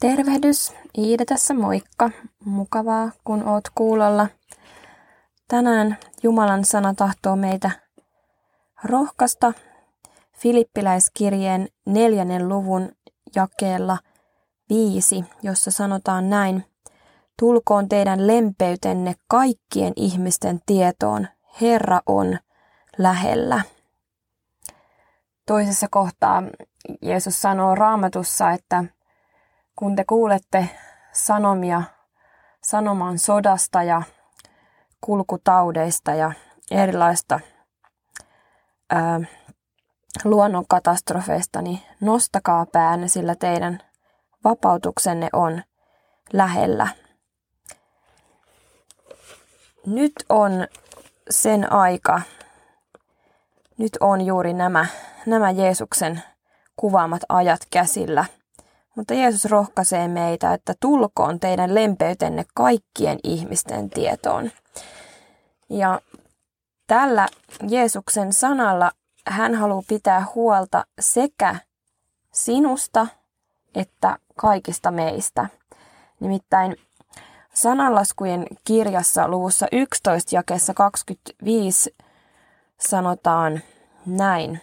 Tervehdys, Iida tässä moikka. Mukavaa, kun oot kuulolla. Tänään Jumalan sana tahtoo meitä rohkasta Filippiläiskirjeen neljännen luvun jakeella viisi, jossa sanotaan näin. Tulkoon teidän lempeytenne kaikkien ihmisten tietoon. Herra on lähellä. Toisessa kohtaa Jeesus sanoo raamatussa, että kun te kuulette sanomia sanomaan sodasta ja kulkutaudeista ja erilaista ää, luonnonkatastrofeista, niin nostakaa päänne, sillä teidän vapautuksenne on lähellä. Nyt on sen aika, nyt on juuri nämä, nämä Jeesuksen kuvaamat ajat käsillä. Mutta Jeesus rohkaisee meitä, että tulkoon teidän lempeytenne kaikkien ihmisten tietoon. Ja tällä Jeesuksen sanalla hän haluaa pitää huolta sekä sinusta että kaikista meistä. Nimittäin sananlaskujen kirjassa luvussa 11 jakessa 25 sanotaan näin.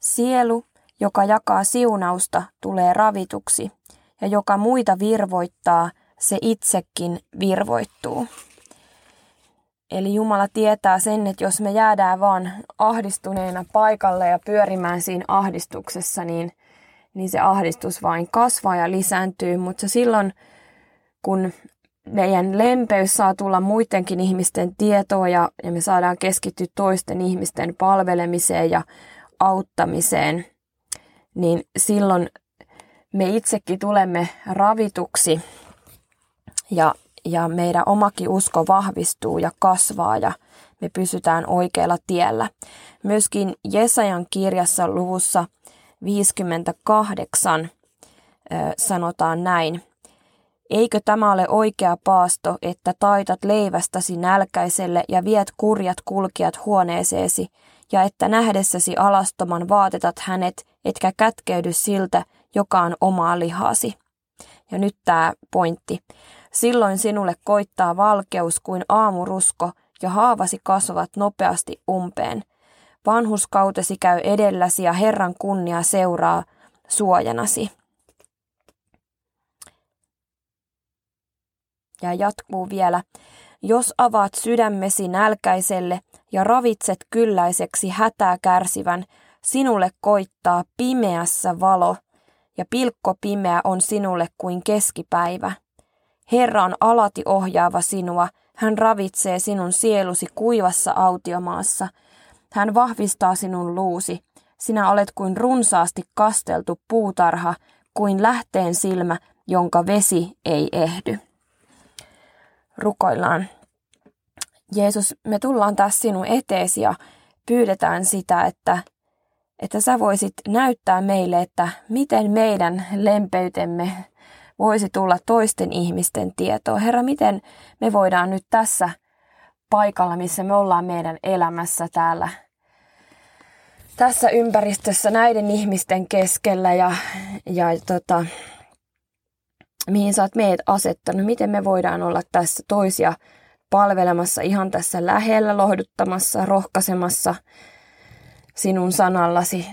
Sielu, joka jakaa siunausta, tulee ravituksi, ja joka muita virvoittaa, se itsekin virvoittuu. Eli Jumala tietää sen, että jos me jäädään vaan ahdistuneena paikalle ja pyörimään siinä ahdistuksessa, niin, niin se ahdistus vain kasvaa ja lisääntyy. Mutta silloin, kun meidän lempeys saa tulla muidenkin ihmisten tietoon ja, ja me saadaan keskittyä toisten ihmisten palvelemiseen ja auttamiseen, niin silloin me itsekin tulemme ravituksi ja, ja meidän omakin usko vahvistuu ja kasvaa ja me pysytään oikealla tiellä. Myöskin Jesajan kirjassa luvussa 58 sanotaan näin. Eikö tämä ole oikea paasto, että taitat leivästäsi nälkäiselle ja viet kurjat kulkijat huoneeseesi, ja että nähdessäsi alastoman vaatetat hänet, etkä kätkeydy siltä, joka on omaa lihasi. Ja nyt tämä pointti. Silloin sinulle koittaa valkeus kuin aamurusko, ja haavasi kasvavat nopeasti umpeen. Vanhuskautesi käy edelläsi ja Herran kunnia seuraa suojanasi. Ja jatkuu vielä. Jos avaat sydämesi nälkäiselle ja ravitset kylläiseksi hätää kärsivän, sinulle koittaa pimeässä valo, ja pilkko pimeä on sinulle kuin keskipäivä. Herra on alati ohjaava sinua, hän ravitsee sinun sielusi kuivassa autiomaassa. Hän vahvistaa sinun luusi. Sinä olet kuin runsaasti kasteltu puutarha, kuin lähteen silmä, jonka vesi ei ehdy. Rukoillaan. Jeesus, me tullaan tässä sinun eteesi ja pyydetään sitä, että, että sä voisit näyttää meille, että miten meidän lempeytemme voisi tulla toisten ihmisten tietoon. Herra, miten me voidaan nyt tässä paikalla, missä me ollaan meidän elämässä täällä, tässä ympäristössä näiden ihmisten keskellä ja, ja tota, mihin sä oot meidät asettanut, miten me voidaan olla tässä toisia palvelemassa ihan tässä lähellä, lohduttamassa, rohkaisemassa sinun sanallasi,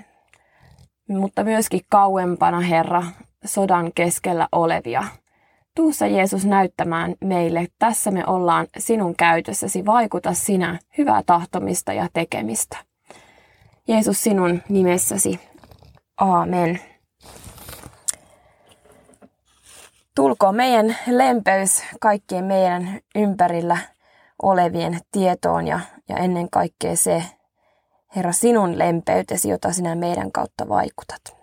mutta myöskin kauempana, Herra, sodan keskellä olevia. Tuussa Jeesus näyttämään meille, tässä me ollaan sinun käytössäsi, vaikuta sinä hyvää tahtomista ja tekemistä. Jeesus sinun nimessäsi. Aamen. Tulkoon meidän lempeys kaikkien meidän ympärillä olevien tietoon ja, ja ennen kaikkea se, Herra, sinun lempeytesi, jota sinä meidän kautta vaikutat.